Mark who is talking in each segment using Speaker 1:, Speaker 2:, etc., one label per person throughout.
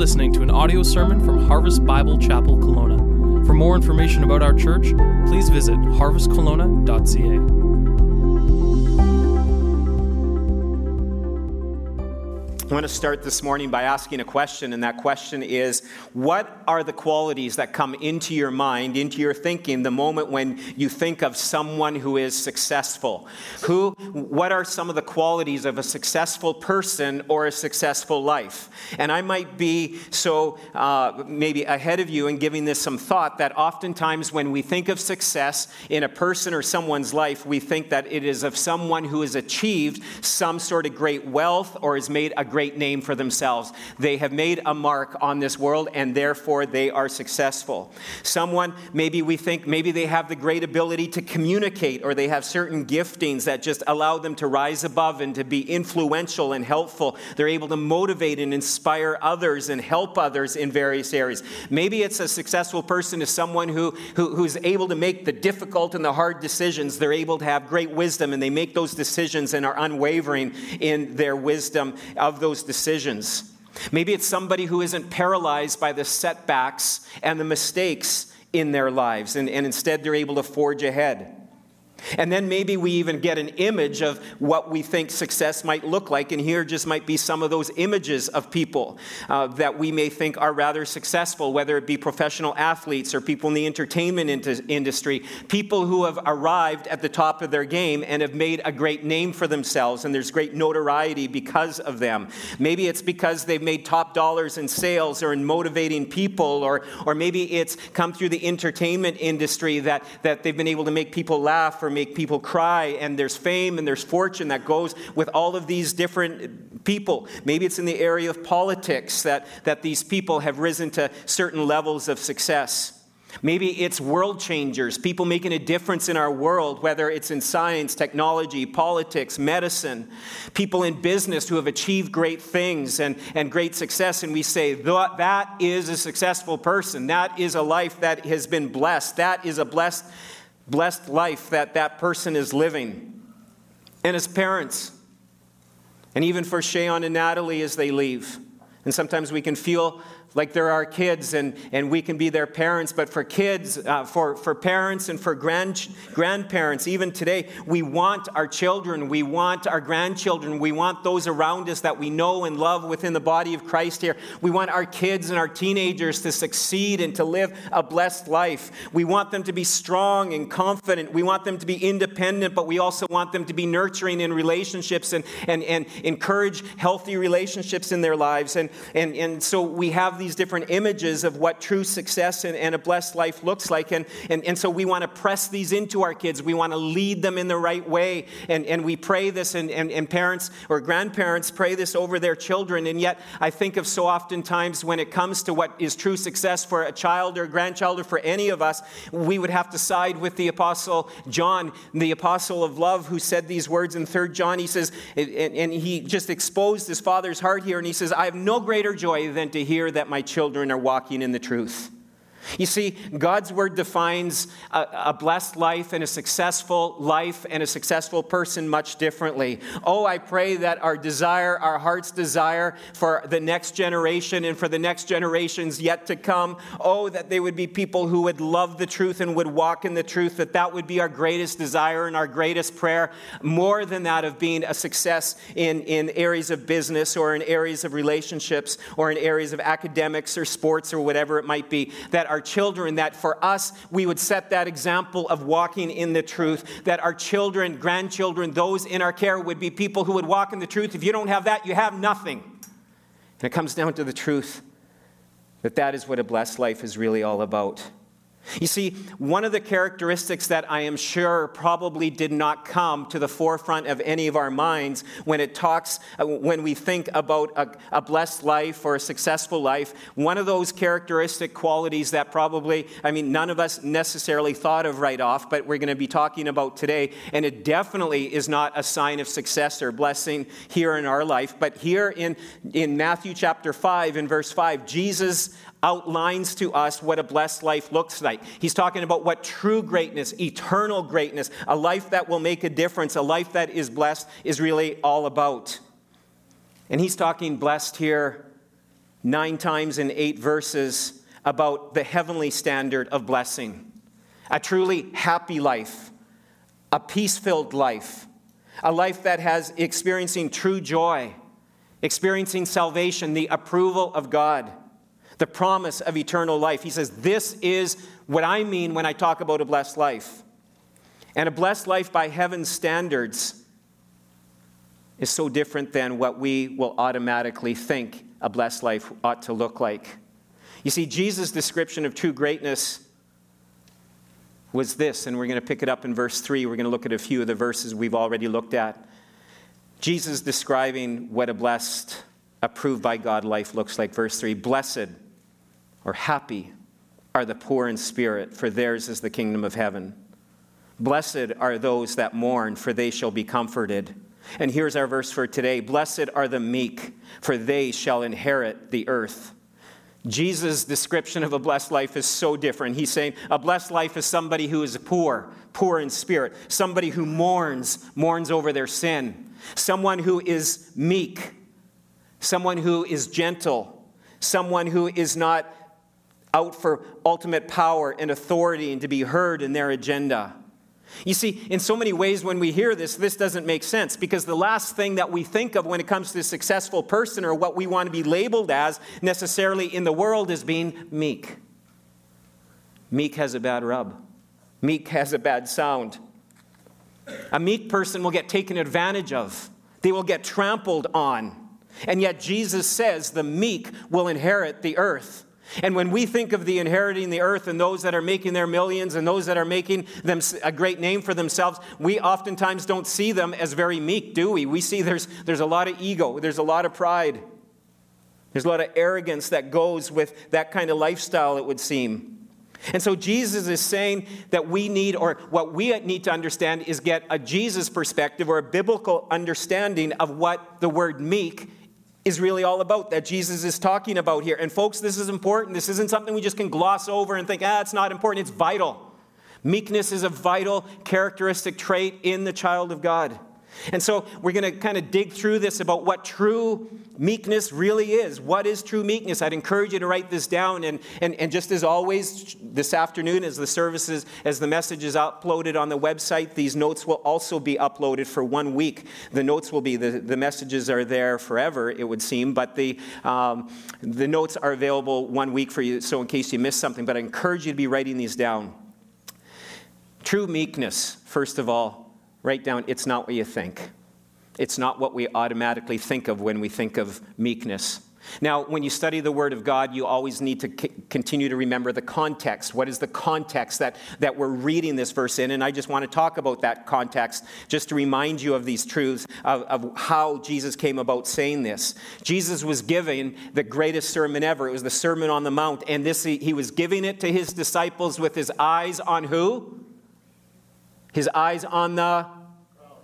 Speaker 1: listening to an audio sermon from Harvest Bible Chapel Kelowna. For more information about our church, please visit harvestkelowna.ca.
Speaker 2: I want to start this morning by asking a question, and that question is What are the qualities that come into your mind, into your thinking, the moment when you think of someone who is successful? Who, what are some of the qualities of a successful person or a successful life? And I might be so uh, maybe ahead of you in giving this some thought that oftentimes when we think of success in a person or someone's life, we think that it is of someone who has achieved some sort of great wealth or has made a great great name for themselves. They have made a mark on this world and therefore they are successful. Someone, maybe we think, maybe they have the great ability to communicate or they have certain giftings that just allow them to rise above and to be influential and helpful. They're able to motivate and inspire others and help others in various areas. Maybe it's a successful person is someone who, who, who's able to make the difficult and the hard decisions. They're able to have great wisdom and they make those decisions and are unwavering in their wisdom of those those decisions. Maybe it's somebody who isn't paralyzed by the setbacks and the mistakes in their lives, and, and instead they're able to forge ahead. And then maybe we even get an image of what we think success might look like. And here just might be some of those images of people uh, that we may think are rather successful, whether it be professional athletes or people in the entertainment industry, people who have arrived at the top of their game and have made a great name for themselves, and there's great notoriety because of them. Maybe it's because they've made top dollars in sales or in motivating people, or, or maybe it's come through the entertainment industry that, that they've been able to make people laugh or or make people cry, and there's fame and there's fortune that goes with all of these different people. Maybe it's in the area of politics that, that these people have risen to certain levels of success. Maybe it's world changers, people making a difference in our world, whether it's in science, technology, politics, medicine, people in business who have achieved great things and, and great success. And we say, that is a successful person. That is a life that has been blessed. That is a blessed blessed life that that person is living. And his parents, and even for Shayon and Natalie as they leave. And sometimes we can feel like they're our kids and, and we can be their parents. But for kids, uh, for, for parents and for grand, grandparents, even today, we want our children, we want our grandchildren, we want those around us that we know and love within the body of Christ here. We want our kids and our teenagers to succeed and to live a blessed life. We want them to be strong and confident. We want them to be independent, but we also want them to be nurturing in relationships and, and, and encourage healthy relationships in their lives. And, and, and so we have these different images of what true success and, and a blessed life looks like. And, and, and so we want to press these into our kids. We want to lead them in the right way. And, and we pray this, and, and, and parents or grandparents pray this over their children. And yet, I think of so often times when it comes to what is true success for a child or grandchild or for any of us, we would have to side with the Apostle John, the Apostle of love, who said these words in 3 John. He says, and, and he just exposed his father's heart here, and he says, I have no greater joy than to hear that my children are walking in the truth. You see, God's word defines a, a, blessed life and a successful life and a successful person much differently. Oh, I pray that our desire, our heart's desire for the next generation and for the next generations yet to come, oh, that they would be people who would love the truth and would walk in the truth, that that would be our greatest desire and our greatest prayer, more than that of being a success in, in areas of business or in areas of relationships or in areas of academics or sports or whatever it might be. That our children, that for us, we would set that example of walking in the truth, that our children, grandchildren, those in our care would be people who would walk in the truth. If you don't have that, you have nothing. And it comes down to the truth that that is what a blessed life is really all about. You see, one of the characteristics that I am sure probably did not come to the forefront of any of our minds when it talks, uh, when we think about a, a, blessed life or a successful life, one of those characteristic qualities that probably, I mean, none of us necessarily thought of right off, but we're going to be talking about today, and it definitely is not a sign of success or blessing here in our life. But here in, in Matthew chapter 5, in verse 5, Jesus outlines to us what a blessed life looks like. He's talking about what true greatness, eternal greatness, a life that will make a difference, a life that is blessed is really all about. And he's talking blessed here nine times in eight verses about the heavenly standard of blessing a truly happy life, a peace filled life, a life that has experiencing true joy, experiencing salvation, the approval of God, the promise of eternal life. He says, This is what I mean when I talk about a blessed life. And a blessed life by heaven's standards is so different than what we will automatically think a blessed life ought to look like. You see, Jesus' description of true greatness was this, and we're going to pick it up in verse 3. We're going to look at a few of the verses we've already looked at. Jesus describing what a blessed, approved by God life looks like. Verse 3 Blessed or happy are the poor in spirit, for theirs is the kingdom of heaven. Blessed are those that mourn, for they shall be comforted. And here's our verse for today Blessed are the meek, for they shall inherit the earth. Jesus' description of a blessed life is so different. He's saying a blessed life is somebody who is poor, poor in spirit, somebody who mourns, mourns over their sin, someone who is meek, someone who is gentle, someone who is not out for ultimate power and authority and to be heard in their agenda. You see, in so many ways, when we hear this, this doesn't make sense because the last thing that we think of when it comes to a successful person or what we want to be labeled as necessarily in the world is being meek. Meek has a bad rub, meek has a bad sound. A meek person will get taken advantage of, they will get trampled on. And yet, Jesus says the meek will inherit the earth. And when we think of the inheriting the earth and those that are making their millions and those that are making them a great name for themselves, we oftentimes don't see them as very meek, do we? We see there's, there's a lot of ego, there's a lot of pride, there's a lot of arrogance that goes with that kind of lifestyle, it would seem. And so Jesus is saying that we need, or what we need to understand, is get a Jesus perspective or a biblical understanding of what the word meek is really all about, that Jesus is talking about here. And folks, this is important. This isn't something we just can gloss over and think, ah, it's not important. It's vital. Meekness is a vital characteristic trait in the child of God. And so we're going to kind of dig through this about what true meekness really is. What is true meekness? I'd encourage you to write this down. And, and, and just as always, this afternoon, as the services, as the message is uploaded on the website, these notes will also be uploaded for one week. The notes will be, the, the messages are there forever, it would seem, but the, um, the notes are available one week for you, so in case you miss something. But I encourage you to be writing these down. True meekness, first of all, Write down, it's not what you think. It's not what we automatically think of when we think of meekness. Now, when you study the Word of God, you always need to c- continue to remember the context. What is the context that, that we're reading this verse in? And I just want to talk about that context just to remind you of these truths of, of how Jesus came about saying this. Jesus was giving the greatest sermon ever. It was the Sermon on the Mount. And this he, he was giving it to his disciples with his eyes on who? His eyes on the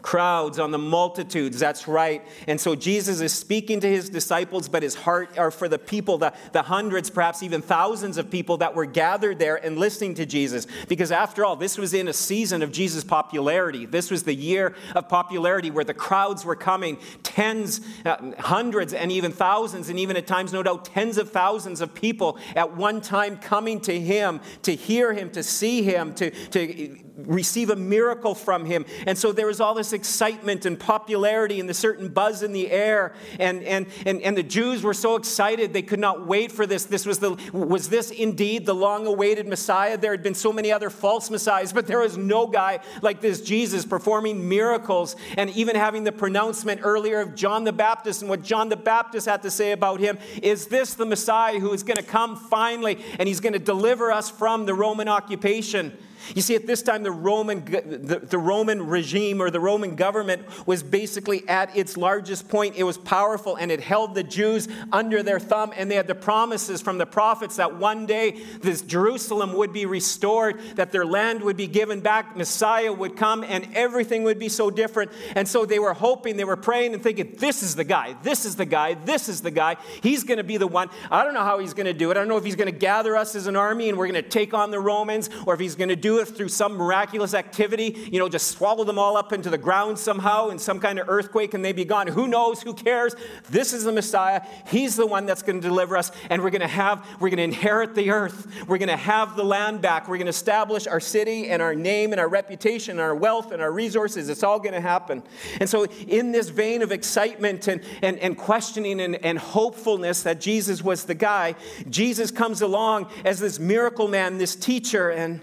Speaker 2: crowds, on the multitudes. That's right. And so Jesus is speaking to his disciples, but his heart are for the people, the, the hundreds, perhaps even thousands of people that were gathered there and listening to Jesus. Because after all, this was in a season of Jesus' popularity. This was the year of popularity where the crowds were coming, tens, uh, hundreds, and even thousands, and even at times, no doubt, tens of thousands of people at one time coming to him to hear him, to see him, to, to receive a miracle from him. And so there was all this excitement and popularity and the certain buzz in the air. And, and, and, and the Jews were so excited they could not wait for this. This was the was this indeed the long-awaited Messiah? There had been so many other false messiahs, but there was no guy like this Jesus performing miracles and even having the pronouncement earlier of John the Baptist and what John the Baptist had to say about him. Is this the Messiah who is going to come finally and he's going to deliver us from the Roman occupation? You see, at this time, the Roman, the, the, Roman regime or the Roman government was basically at its largest point. It was powerful and it held the Jews under their thumb. And they had the promises from the prophets that one day this Jerusalem would be restored, that their land would be given back, Messiah would come, and everything would be so different. And so they were hoping, they were praying and thinking, this is the guy, this is the guy, this is the guy. He's going to be the one. I don't know how he's going to do it. I don't know if he's going to gather us as an army and we're going to take on the Romans or if he's going to do it through some miraculous activity, you know, just swallow them all up into the ground somehow in some kind of earthquake and they be gone. Who knows? Who cares? This is the Messiah. He's the one that's going to deliver us, and we're going to have, we're going to inherit the earth. We're going to have the land back. We're going to establish our city and our name and our reputation and our wealth and our resources. It's all going to happen. And so, in this vein of excitement and, and, and questioning and, and hopefulness that Jesus was the guy, Jesus comes along as this miracle man, this teacher, and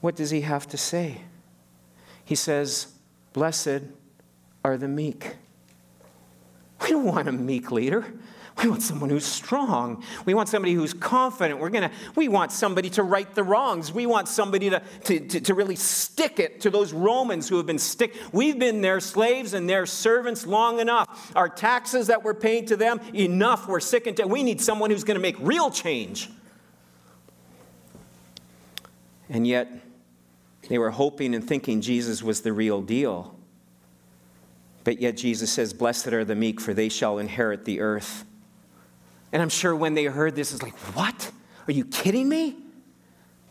Speaker 2: what does he have to say? He says, Blessed are the meek. We don't want a meek leader. We want someone who's strong. We want somebody who's confident. We're gonna, we want somebody to right the wrongs. We want somebody to, to, to, to really stick it to those Romans who have been stick. We've been their slaves and their servants long enough. Our taxes that we're paying to them, enough. We're sick and tired. We need someone who's gonna make real change. And yet, they were hoping and thinking Jesus was the real deal. But yet, Jesus says, Blessed are the meek, for they shall inherit the earth. And I'm sure when they heard this, it's like, What? Are you kidding me?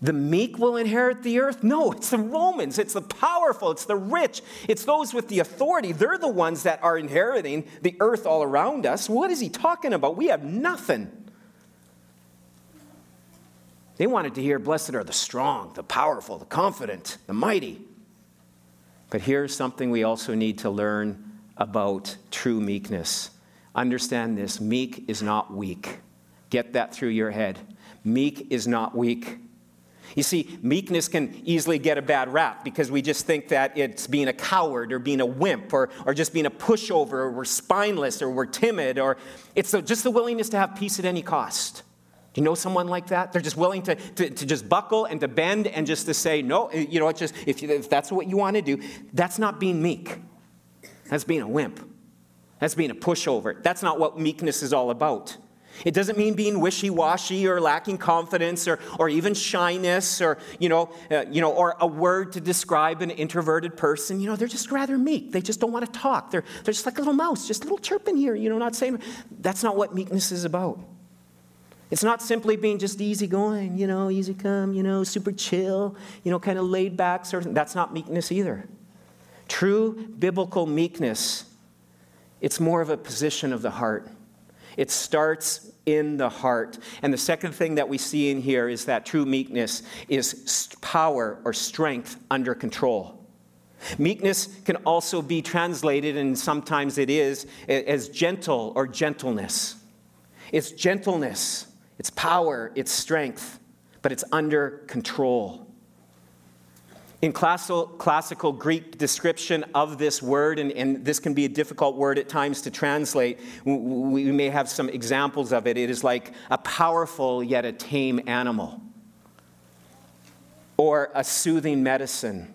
Speaker 2: The meek will inherit the earth? No, it's the Romans. It's the powerful. It's the rich. It's those with the authority. They're the ones that are inheriting the earth all around us. What is he talking about? We have nothing. They wanted to hear, Blessed are the strong, the powerful, the confident, the mighty. But here's something we also need to learn about true meekness. Understand this meek is not weak. Get that through your head. Meek is not weak. You see, meekness can easily get a bad rap because we just think that it's being a coward or being a wimp or, or just being a pushover or we're spineless or we're timid or it's just the willingness to have peace at any cost. Do you know someone like that? They're just willing to, to, to, just buckle and to bend and just to say, no, you know, it's just, if, if that's what you want to do, that's not being meek. That's being a wimp. That's being a pushover. That's not what meekness is all about. It doesn't mean being wishy-washy or lacking confidence or, or even shyness or, you know, uh, you know, or a word to describe an introverted person. You know, they're just rather meek. They just don't want to talk. They're, they're just like a little mouse, just a little chirping here, you know, not saying. That's not what meekness is about. It's not simply being just easygoing, you know, easy come, you know, super chill, you know, kind of laid back Certain. That's not meekness either. True biblical meekness, it's more of a position of the heart. It starts in the heart. And the second thing that we see in here is that true meekness is power or strength under control. Meekness can also be translated, and sometimes it is, as gentle or gentleness. It's gentleness it's power, it's strength, but it's under control. In classical, classical Greek description of this word, and, and, this can be a difficult word at times to translate, we may have some examples of it. It is like a powerful yet a tame animal, or a soothing medicine.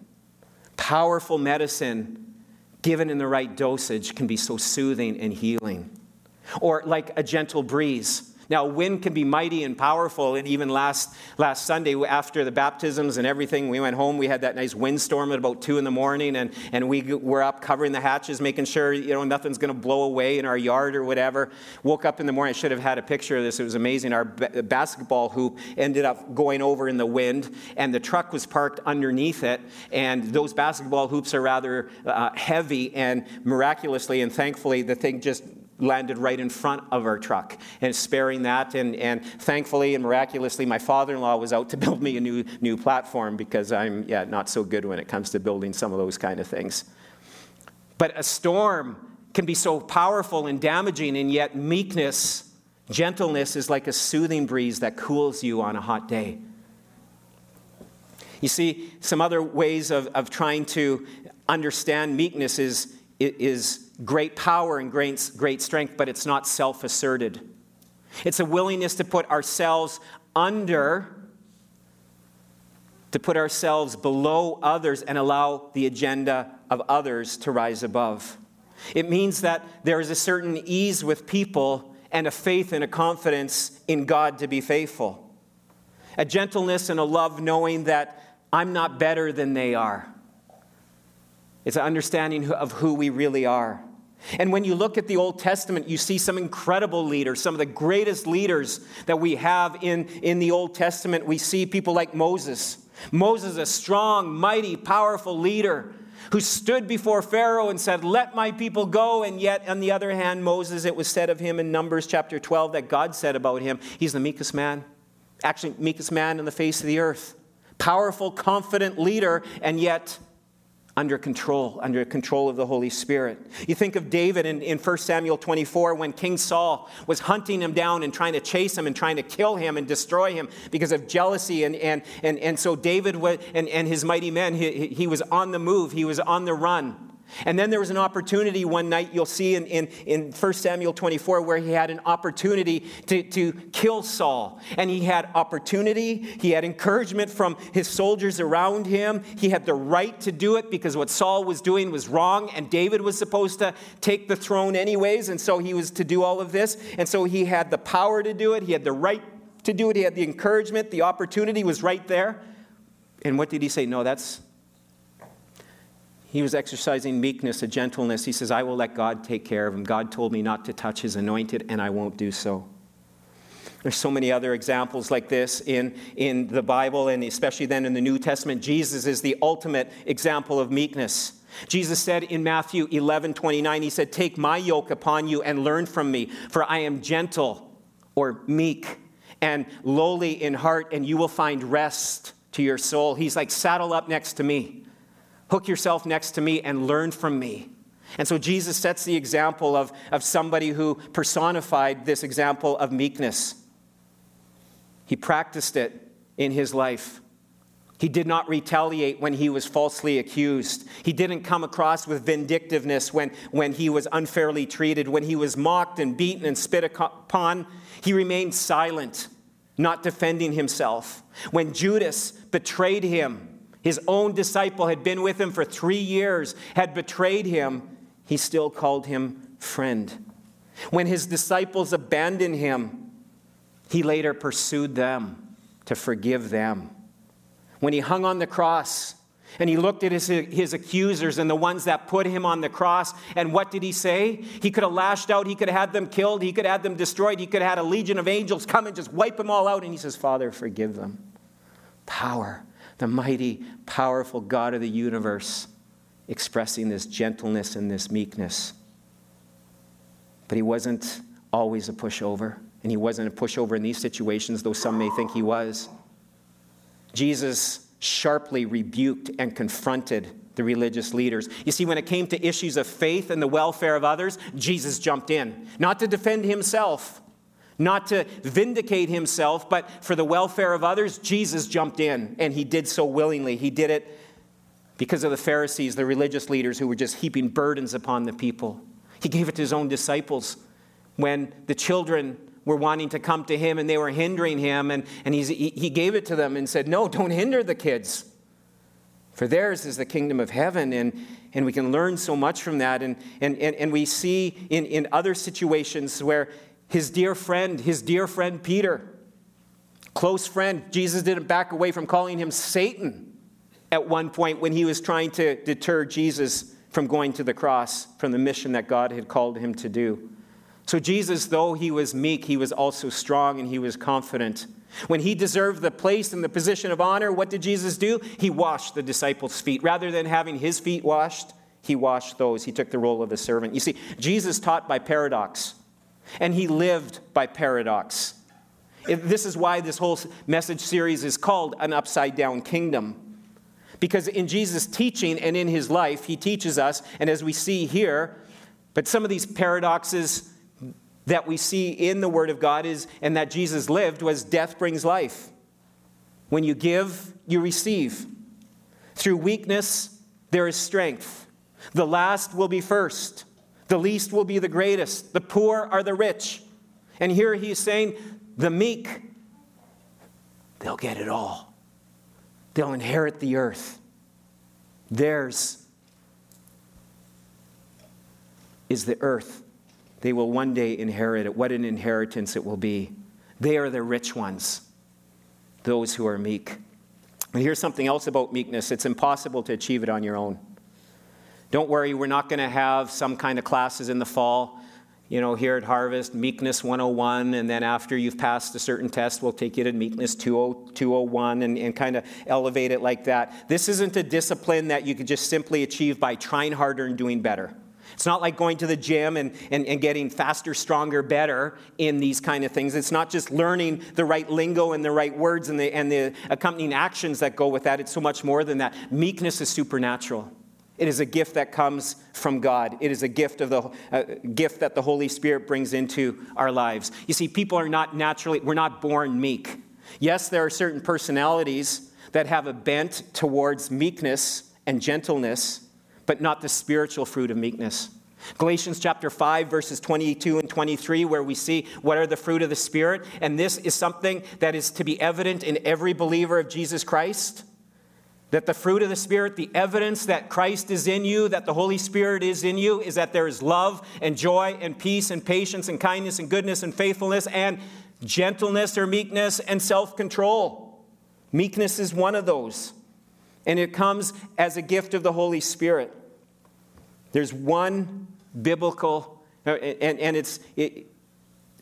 Speaker 2: Powerful medicine given in the right dosage can be so soothing and healing. Or like a gentle breeze now, wind can be mighty and powerful. And even last, last Sunday, after the baptisms and everything, we went home. We had that nice windstorm at about 2 in the morning, and, and we were up covering the hatches, making sure you know nothing's going to blow away in our yard or whatever. Woke up in the morning. I should have had a picture of this. It was amazing. Our b- basketball hoop ended up going over in the wind, and the truck was parked underneath it. And those basketball hoops are rather uh, heavy, and miraculously and thankfully, the thing just landed right in front of our truck and sparing that. And, and thankfully and miraculously my father-in-law was out to build me a new, new platform because i'm yeah not so good when it comes to building some of those kind of things. But a storm can be so powerful and damaging and yet meekness gentleness is like a soothing breeze that cools you on a hot day. You see some other ways of, of trying to understand meekness is, is great power and great, great strength, but it's not self asserted. It's a willingness to put ourselves under, to put ourselves below others and allow the agenda of others to rise above. It means that there is a certain ease with people and a faith and a confidence in God to be faithful. A gentleness and a love knowing that I'm not better than they are. It's an understanding of who we really are. And when you look at the Old Testament, you see some incredible leaders, some of the greatest leaders that we have in, in the Old Testament. We see people like Moses, Moses, a strong, mighty, powerful leader who stood before Pharaoh and said, Let my people go. And yet, on the other hand, Moses, it was said of him in Numbers chapter 12 that God said about him, He's the meekest man, actually, meekest man in the face of the earth. Powerful, confident leader, and yet under control, under control of the Holy Spirit. You think of David in, in 1 Samuel 24 when King Saul was hunting him down and trying to chase him and trying to kill him and destroy him because of jealousy. And, and, and, and so David was, and, and his mighty men, he, he was on the move, he was on the run. And then there was an opportunity one night, you'll see in, in, in 1 Samuel 24, where he had an opportunity to, to kill Saul. And he had opportunity, he had encouragement from his soldiers around him. He had the right to do it because what Saul was doing was wrong, and David was supposed to take the throne anyways, and so he was to do all of this. And so he had the power to do it, he had the right to do it, he had the encouragement, the opportunity was right there. And what did he say? No, that's he was exercising meekness, a gentleness. He says, I will let God take care of him. God told me not to touch his anointed, and I won't do so. There's so many other examples like this in, in the Bible, and especially then in the New Testament. Jesus is the ultimate example of meekness. Jesus said in Matthew 11 29, He said, Take my yoke upon you and learn from me, for I am gentle or meek and lowly in heart, and you will find rest to your soul. He's like, Saddle up next to me. Hook yourself next to me and learn from me. And so Jesus sets the example of, of somebody who personified this example of meekness. He practiced it in his life. He did not retaliate when he was falsely accused. He didn't come across with vindictiveness when, when he was unfairly treated. When he was mocked and beaten and spit upon, he remained silent, not defending himself. When Judas betrayed him, his own disciple had been with him for three years, had betrayed him. He still called him friend. When his disciples abandoned him, he later pursued them to forgive them. When he hung on the cross, and he looked at his, his accusers and the ones that put him on the cross. And what did he say? He could have lashed out. He could have had them killed. He could have had them destroyed. He could have had a legion of angels come and just wipe them all out. And he says, Father, forgive them. Power the mighty, powerful God of the universe, expressing this gentleness and this meekness. But he wasn't always a pushover, and he wasn't a pushover in these situations, though some may think he was. Jesus sharply rebuked and confronted the religious leaders. You see, when it came to issues of faith and the welfare of others, Jesus jumped in, not to defend himself not to vindicate himself, but for the welfare of others, Jesus jumped in, and he did so willingly. He did it because of the Pharisees, the religious leaders who were just heaping burdens upon the people. He gave it to his own disciples when the children were wanting to come to him and they were hindering him, and, and he, he gave it to them and said, No, don't hinder the kids. For theirs is the kingdom of heaven, and, and we can learn so much from that. And, and, and, and we see in, in other situations where his dear friend, his dear friend Peter, close friend. Jesus didn't back away from calling him Satan at one point when he was trying to deter Jesus from going to the cross, from the mission that God had called him to do. So, Jesus, though he was meek, he was also strong and he was confident. When he deserved the place and the position of honor, what did Jesus do? He washed the disciples' feet. Rather than having his feet washed, he washed those. He took the role of a servant. You see, Jesus taught by paradox. And he lived by paradox. This is why this whole message series is called An Upside Down Kingdom. Because in Jesus' teaching and in his life, he teaches us, and as we see here, but some of these paradoxes that we see in the Word of God is, and that Jesus lived, was death brings life. When you give, you receive. Through weakness, there is strength. The last will be first. The least will be the greatest. The poor are the rich. And here he's saying, the meek, they'll get it all. They'll inherit the earth. Theirs is the earth. They will one day inherit it. What an inheritance it will be. They are the rich ones, those who are meek. And here's something else about meekness it's impossible to achieve it on your own. Don't worry, we're not going to have some kind of classes in the fall. you know, here at Harvest, Meekness 101, and then after you've passed a certain test, we'll take you to Meekness 201 and, and kind of elevate it like that. This isn't a discipline that you could just simply achieve by trying harder and doing better. It's not like going to the gym and, and, and getting faster, stronger, better in these kind of things. It's not just learning the right lingo and the right words and the, and the accompanying actions that go with that. It's so much more than that. Meekness is supernatural. It is a gift that comes from God. It is a gift of the uh, gift that the Holy Spirit brings into our lives. You see, people are not naturally we're not born meek. Yes, there are certain personalities that have a bent towards meekness and gentleness, but not the spiritual fruit of meekness. Galatians chapter 5, verses 22 and 23, where we see what are the fruit of the Spirit. And this is something that is to be evident in every believer of Jesus Christ. That the fruit of the Spirit, the evidence that Christ is in you, that the Holy Spirit is in you, is that there is love and joy and peace and patience and kindness and goodness and faithfulness and gentleness or meekness and self control. Meekness is one of those. And it comes as a gift of the Holy Spirit. There's one biblical, and, and it's, it,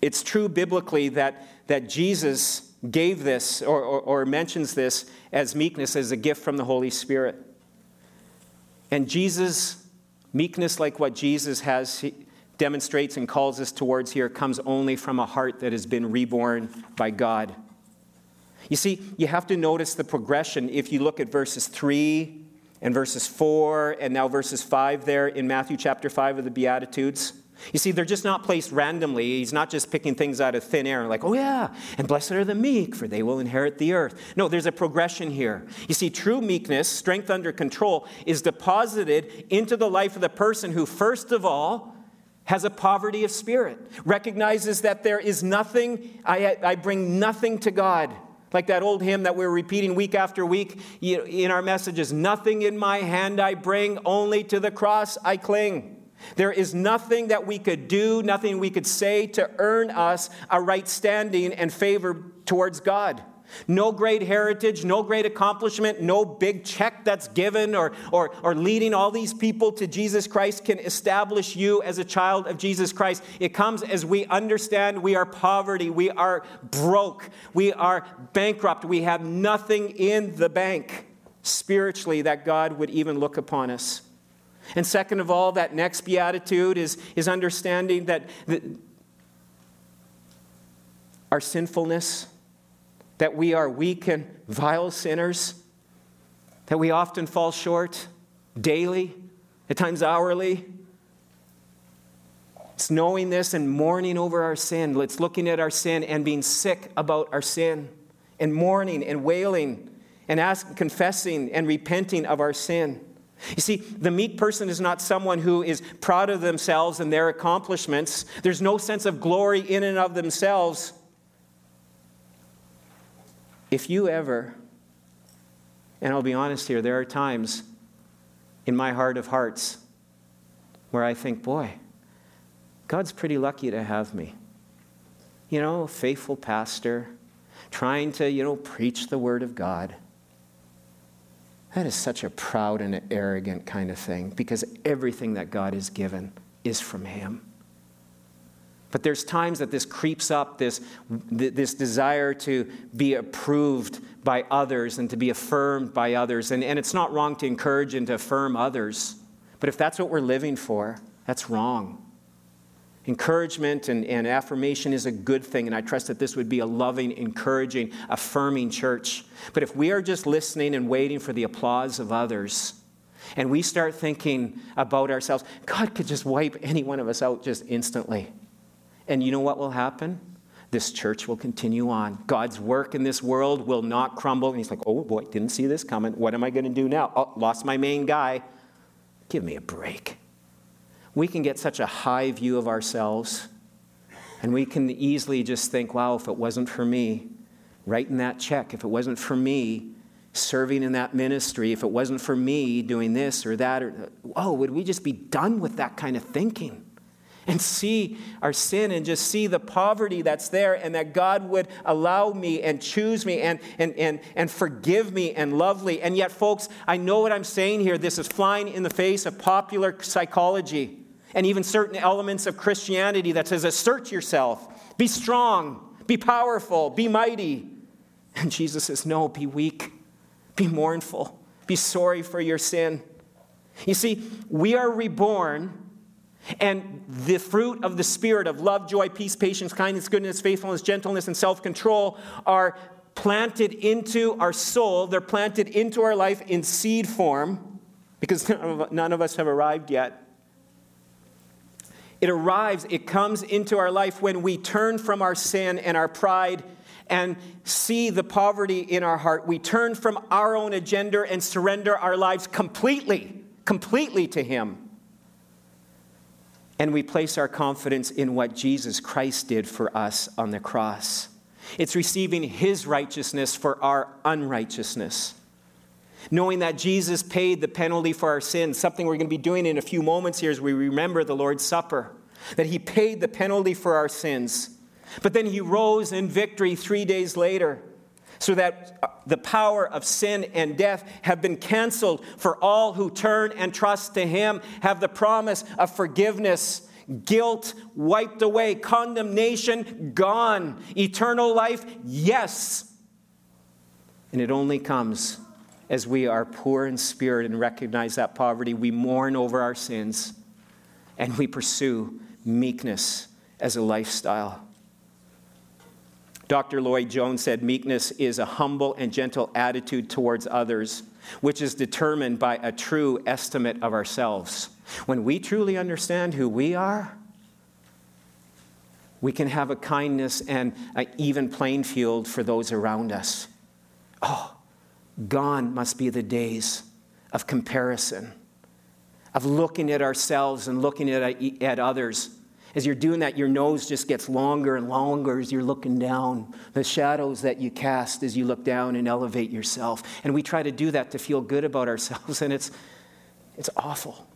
Speaker 2: it's true biblically that, that Jesus gave this or, or, or mentions this as meekness as a gift from the Holy Spirit. And Jesus, meekness like what Jesus has, he demonstrates and calls us towards here, comes only from a heart that has been reborn by God. You see, you have to notice the progression if you look at verses 3 and verses 4 and now verses 5 there in Matthew chapter 5 of the Beatitudes. You see, they're just not placed randomly. He's not just picking things out of thin air, like, oh yeah, and blessed are the meek, for they will inherit the earth. No, there's a progression here. You see, true meekness, strength under control, is deposited into the life of the person who, first of all, has a poverty of spirit, recognizes that there is nothing, I, I bring nothing to God. Like that old hymn that we're repeating week after week in our messages Nothing in my hand I bring, only to the cross I cling. There is nothing that we could do, nothing we could say to earn us a right standing and favor towards God. No great heritage, no great accomplishment, no big check that's given or, or, or leading all these people to Jesus Christ can establish you as a child of Jesus Christ. It comes as we understand we are poverty, we are broke, we are bankrupt, we have nothing in the bank spiritually that God would even look upon us. And second of all, that next beatitude is, is understanding that our sinfulness that we are weak and vile sinners, that we often fall short daily, at times hourly. It's knowing this and mourning over our sin. It's looking at our sin and being sick about our sin, and mourning and wailing and ask, confessing and repenting of our sin. You see, the meek person is not someone who is proud of themselves and their accomplishments. There's no sense of glory in and of themselves. If you ever, and I'll be honest here, there are times in my heart of hearts where I think, boy, God's pretty lucky to have me. You know, faithful pastor, trying to, you know, preach the word of God. That is such a proud and arrogant kind of thing because everything that God has given is from Him. But there's times that this creeps up, this, this desire to be approved by others and to be affirmed by others. And, and it's not wrong to encourage and to affirm others. But if that's what we're living for, that's wrong. Encouragement and, and affirmation is a good thing, and I trust that this would be a loving, encouraging, affirming church. But if we are just listening and waiting for the applause of others, and we start thinking about ourselves, God could just wipe any one of us out just instantly. And you know what will happen? This church will continue on. God's work in this world will not crumble. And he's like, oh boy, didn't see this coming. What am I going to do now? Oh, lost my main guy. Give me a break. We can get such a high view of ourselves, and we can easily just think, wow, if it wasn't for me writing that check, if it wasn't for me serving in that ministry, if it wasn't for me doing this or that, or, oh, would we just be done with that kind of thinking? and see our sin and just see the poverty that's there and that God would allow me and choose me and, and, and, and forgive me and love me. And yet, folks, I know what I'm saying here. This is flying in the face of popular psychology. And even certain elements of Christianity that says, assert yourself, be strong, be powerful, be mighty. And Jesus says, no, be weak, be mournful, be sorry for your sin. You see, we are reborn, and the fruit of the Spirit of love, joy, peace, patience, kindness, goodness, faithfulness, gentleness, and self control are planted into our soul. They're planted into our life in seed form because none of us have arrived yet. It arrives, it comes into our life when we turn from our sin and our pride and see the poverty in our heart. We turn from our own agenda and surrender our lives completely, completely to Him. And we place our confidence in what Jesus Christ did for us on the cross. It's receiving His righteousness for our unrighteousness. Knowing that Jesus paid the penalty for our sins, something we're going to be doing in a few moments here as we remember the Lord's Supper, that He paid the penalty for our sins. But then He rose in victory three days later so that uh, the power of sin and death have been canceled for all who turn and trust to Him, have the promise of forgiveness guilt wiped away, condemnation gone, eternal life, yes. And it only comes as we are poor in spirit and recognize that poverty. We mourn over our sins and we pursue meekness as a lifestyle. Dr. Lloyd Jones said meekness is a humble and gentle attitude towards others, which is determined by a true estimate of ourselves. When we truly understand who we are, we can have a kindness and an even playing field for those around us. Oh, gone must be the days of comparison, of looking at ourselves and looking at, at others. As you're doing that, your nose just gets longer and longer as you're looking down. The shadows that you cast as you look down and elevate yourself. And we try to do that to feel good about ourselves, and it's, it's awful.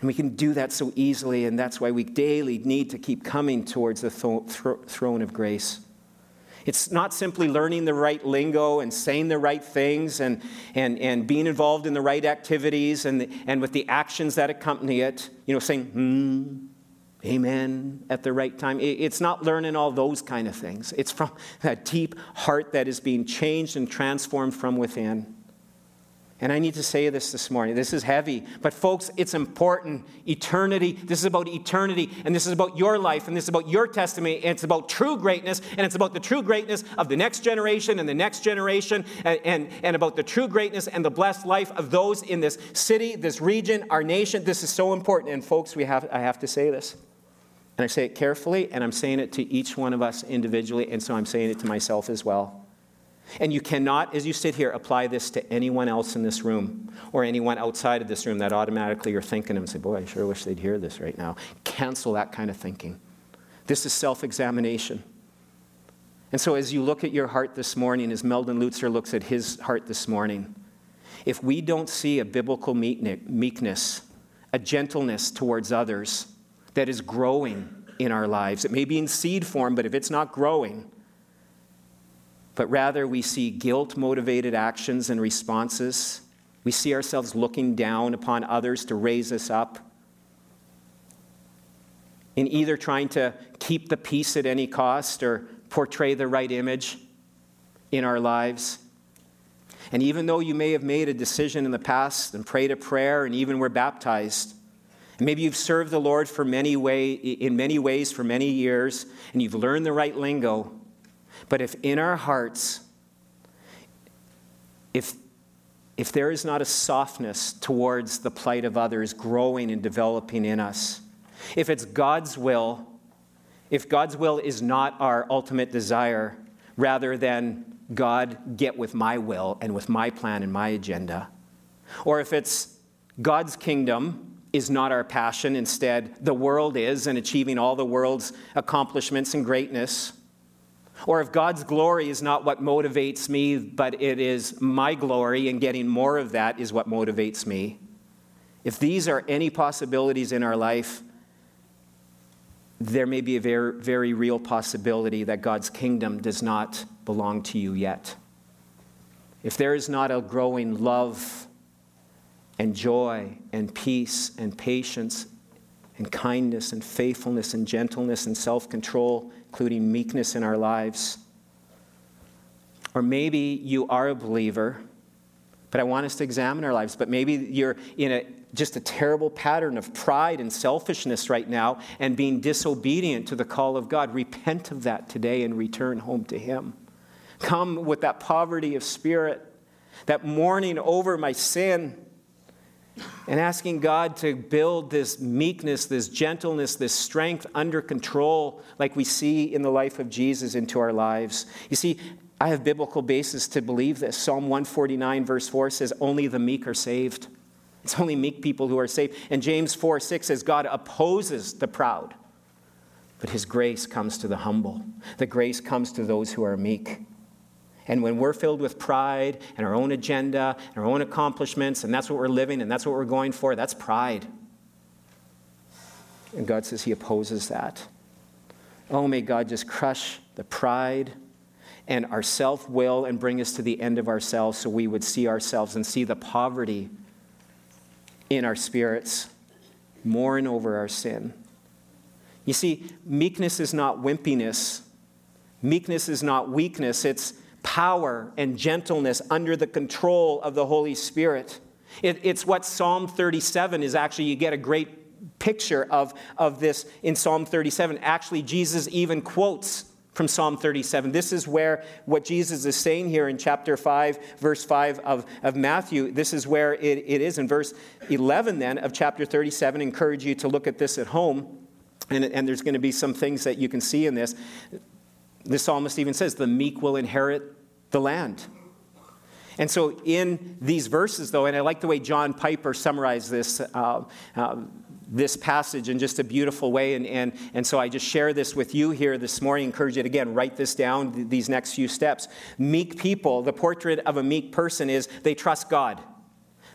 Speaker 2: And we can do that so easily, and that's why we daily need to keep coming towards the throne of grace. It's not simply learning the right lingo and saying the right things and, and, and being involved in the right activities and, and with the actions that accompany it, you know, saying, hmm, amen at the right time. It's not learning all those kind of things. It's from that deep heart that is being changed and transformed from within. And I need to say this this morning. This is heavy, but folks, it's important. Eternity, this is about eternity, and this is about your life, and this is about your testimony, and it's about true greatness, and it's about the true greatness of the next generation and the next generation, and, and, and about the true greatness and the blessed life of those in this city, this region, our nation. This is so important. And folks, we have, I have to say this. And I say it carefully, and I'm saying it to each one of us individually, and so I'm saying it to myself as well. And you cannot, as you sit here, apply this to anyone else in this room or anyone outside of this room that automatically you're thinking and say, Boy, I sure wish they'd hear this right now. Cancel that kind of thinking. This is self examination. And so, as you look at your heart this morning, as Meldon Lutzer looks at his heart this morning, if we don't see a biblical meekness, a gentleness towards others that is growing in our lives, it may be in seed form, but if it's not growing, but rather we see guilt motivated actions and responses. We see ourselves looking down upon others to raise us up. In either trying to keep the peace at any cost or portray the right image in our lives. And even though you may have made a decision in the past and prayed a prayer and even were baptized, and maybe you've served the Lord for many way, in many ways for many years, and you've learned the right lingo, but if in our hearts, if, if there is not a softness towards the plight of others growing and developing in us, if it's God's will, if God's will is not our ultimate desire, rather than God get with my will and with my plan and my agenda, or if it's God's kingdom is not our passion, instead, the world is, and achieving all the world's accomplishments and greatness, or if God's glory is not what motivates me, but it is my glory and getting more of that is what motivates me. If these are any possibilities in our life, there may be a very, very real possibility that God's kingdom does not belong to you yet. If there is not a growing love and joy and peace and patience and kindness and faithfulness and gentleness and self control, including meekness in our lives. Or maybe you are a believer, but I want us to examine our lives. But maybe you're in a, just a terrible pattern of pride and selfishness right now and being disobedient to the call of God. Repent of that today and return home to Him. Come with that poverty of spirit, that mourning over my sin and asking God to build this meekness, this gentleness, this strength under control, like we see in the life of Jesus, into our lives. You see, I have biblical basis to believe this. Psalm 149, verse 4 says, Only the meek are saved. It's only meek people who are saved. And James 4 6 says, God opposes the proud, but his grace comes to the humble. The grace comes to those who are meek. And when we're filled with pride and our own agenda and our own accomplishments, and that's what we're living and that's what we're going for, that's pride. And God says He opposes that. Oh, may God just crush the pride and our self will and bring us to the end of ourselves so we would see ourselves and see the poverty in our spirits, mourn over our sin. You see, meekness is not wimpiness. Meekness is not weakness. It's power and gentleness under the control of the Holy Spirit. It, it's what Psalm 37 is actually, you get a great picture of, of this in Psalm 37. Actually, Jesus even quotes from Psalm 37. This is where what Jesus is saying here in chapter 5, verse 5 of, of Matthew, this is where it, it is. In verse 11, then, of chapter 37, I encourage you to look at this at home. And, and there's going to be some things that you can see in this. The psalmist even says, The meek will inherit the land. And so, in these verses, though, and I like the way John Piper summarized this, uh, uh, this passage in just a beautiful way. And, and, and so, I just share this with you here this morning. Encourage you to, again, write this down, these next few steps. Meek people, the portrait of a meek person is they trust God.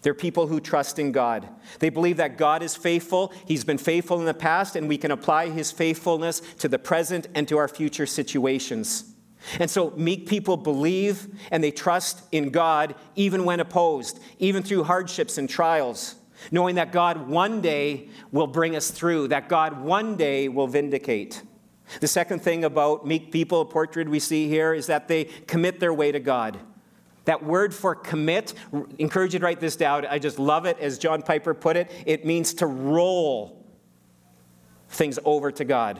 Speaker 2: They're people who trust in God. They believe that God is faithful. He's been faithful in the past, and we can apply his faithfulness to the present and to our future situations. And so meek people believe and they trust in God even when opposed, even through hardships and trials, knowing that God one day will bring us through, that God one day will vindicate. The second thing about meek people, a portrait we see here, is that they commit their way to God. That word for commit, encourage you to write this down. I just love it. As John Piper put it, it means to roll things over to God.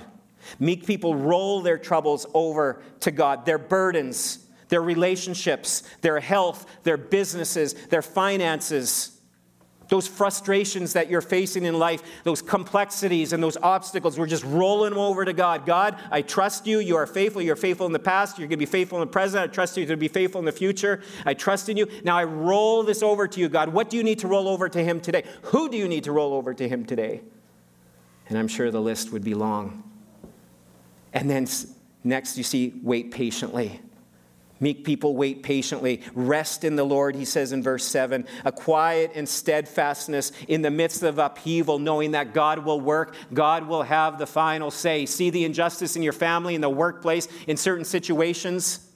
Speaker 2: Meek people roll their troubles over to God, their burdens, their relationships, their health, their businesses, their finances, those frustrations that you're facing in life, those complexities and those obstacles. We're just rolling them over to God. God, I trust you. You are faithful. You're faithful in the past. You're going to be faithful in the present. I trust you to be faithful in the future. I trust in you. Now I roll this over to you, God. What do you need to roll over to Him today? Who do you need to roll over to Him today? And I'm sure the list would be long. And then next, you see, wait patiently. Meek people wait patiently. Rest in the Lord, he says in verse 7. A quiet and steadfastness in the midst of upheaval, knowing that God will work, God will have the final say. See the injustice in your family, in the workplace, in certain situations.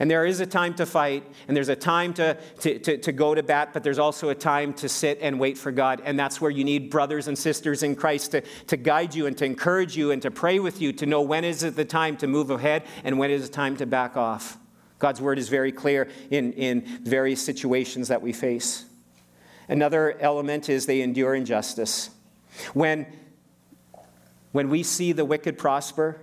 Speaker 2: And there is a time to fight, and there's a time to, to, to, to, go to bat, but there's also a time to sit and wait for God. And that's where you need brothers and sisters in Christ to, to guide you and to encourage you and to pray with you to know when is it the time to move ahead and when is it time to back off. God's word is very clear in, in various situations that we face. Another element is they endure injustice. When, when we see the wicked prosper,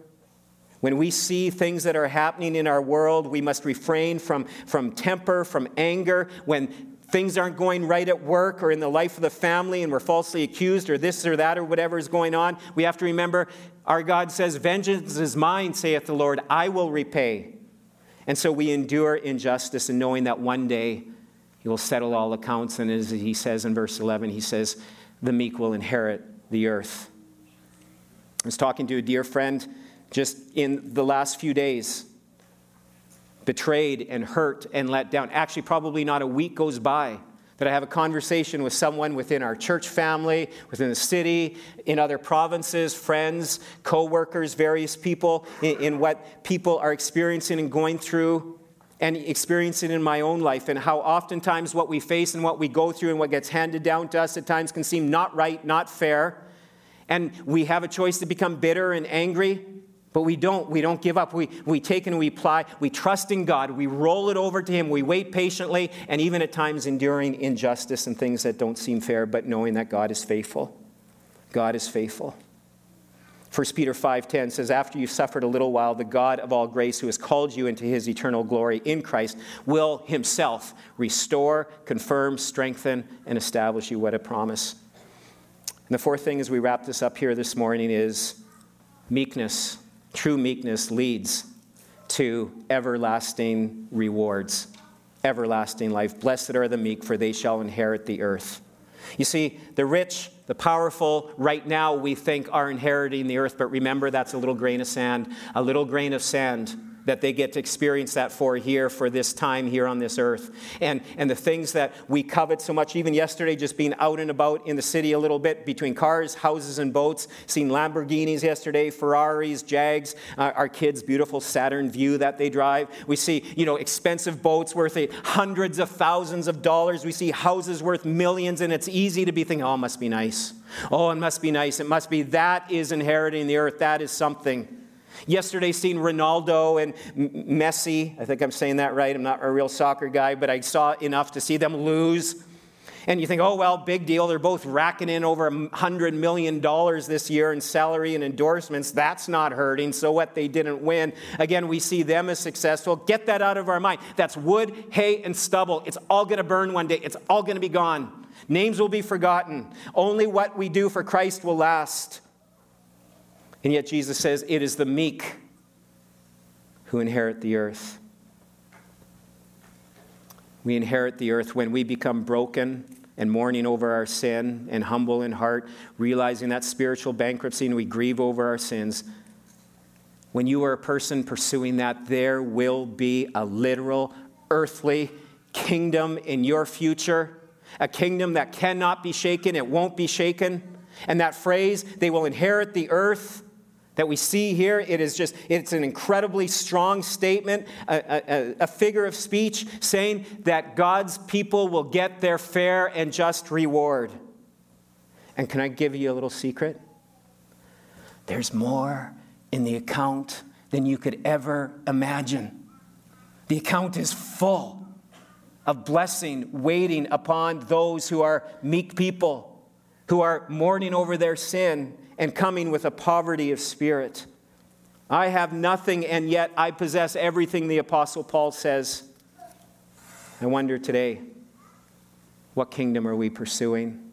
Speaker 2: when we see things that are happening in our world, we must refrain from, from temper, from anger. When things aren't going right at work or in the life of the family and we're falsely accused or this or that or whatever is going on, we have to remember our God says, Vengeance is mine, saith the Lord, I will repay. And so we endure injustice and knowing that one day he will settle all accounts. And as he says in verse 11, he says, The meek will inherit the earth. I was talking to a dear friend just in the last few days. Betrayed and hurt and let down. Actually, probably not a week goes by that I have a conversation with someone within our church family, within the city, in other provinces, friends, co workers, various people, in, in, what people are experiencing and going through, and experiencing in my own life, and how oftentimes what we face and what we go through and what gets handed down to us at times can seem not right, not fair. And we have a choice to become bitter and angry, but we don't. We don't give up. We, we take and we apply. We trust in God. We roll it over to Him. We wait patiently, and even at times enduring injustice and things that don't seem fair, but knowing that God is faithful. God is faithful. 1 Peter 5:10 says after you've suffered a little while the God of all grace who has called you into his eternal glory in Christ will himself restore, confirm, strengthen and establish you what a promise. And the fourth thing as we wrap this up here this morning is meekness. True meekness leads to everlasting rewards, everlasting life. Blessed are the meek for they shall inherit the earth. You see, the rich the powerful, right now, we think are inheriting the earth, but remember that's a little grain of sand, a little grain of sand that they get to experience that for here, for this time here on this earth. And, and the things that we covet so much, even yesterday, just being out and about in the city a little bit between cars, houses, and boats, seeing Lamborghinis yesterday, Ferraris, Jags, uh, our kids' beautiful Saturn Vue that they drive. We see, you know, expensive boats worth hundreds of thousands of dollars. We see houses worth millions, and it's easy to be thinking, oh, it must be nice. Oh, it must be nice. It must be that is inheriting the earth. That is something. Yesterday, seen Ronaldo and Messi. I think I'm saying that right. I'm not a real soccer guy, but I saw enough to see them lose. And you think, oh, well, big deal. They're both racking in over $100 million this year in salary and endorsements. That's not hurting. So what? They didn't win. Again, we see them as successful. Get that out of our mind. That's wood, hay, and stubble. It's all going to burn one day, it's all going to be gone. Names will be forgotten. Only what we do for Christ will last. And yet Jesus says, It is the meek who inherit the earth. We inherit the earth when we become broken and mourning over our sin and humble in heart, realizing that spiritual bankruptcy and we grieve over our sins. When you are a person pursuing that, there will be a literal earthly kingdom in your future, a kingdom that cannot be shaken, it won't be shaken. And that phrase, they will inherit the earth, that we see here. It is just, it's an incredibly strong statement, a, a, a, figure of speech saying that God's people will get their fair and just reward. And can I give you a little secret? There's more in the account than you could ever imagine. The account is full of blessing waiting upon those who are meek people, who are mourning over their sin and coming with a poverty of spirit. I have nothing, and yet I possess everything, the Apostle Paul says. I wonder today, what kingdom are we pursuing?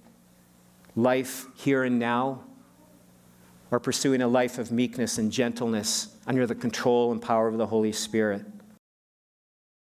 Speaker 2: Life here and now? Or pursuing a life of meekness and gentleness under the control and power of the Holy Spirit?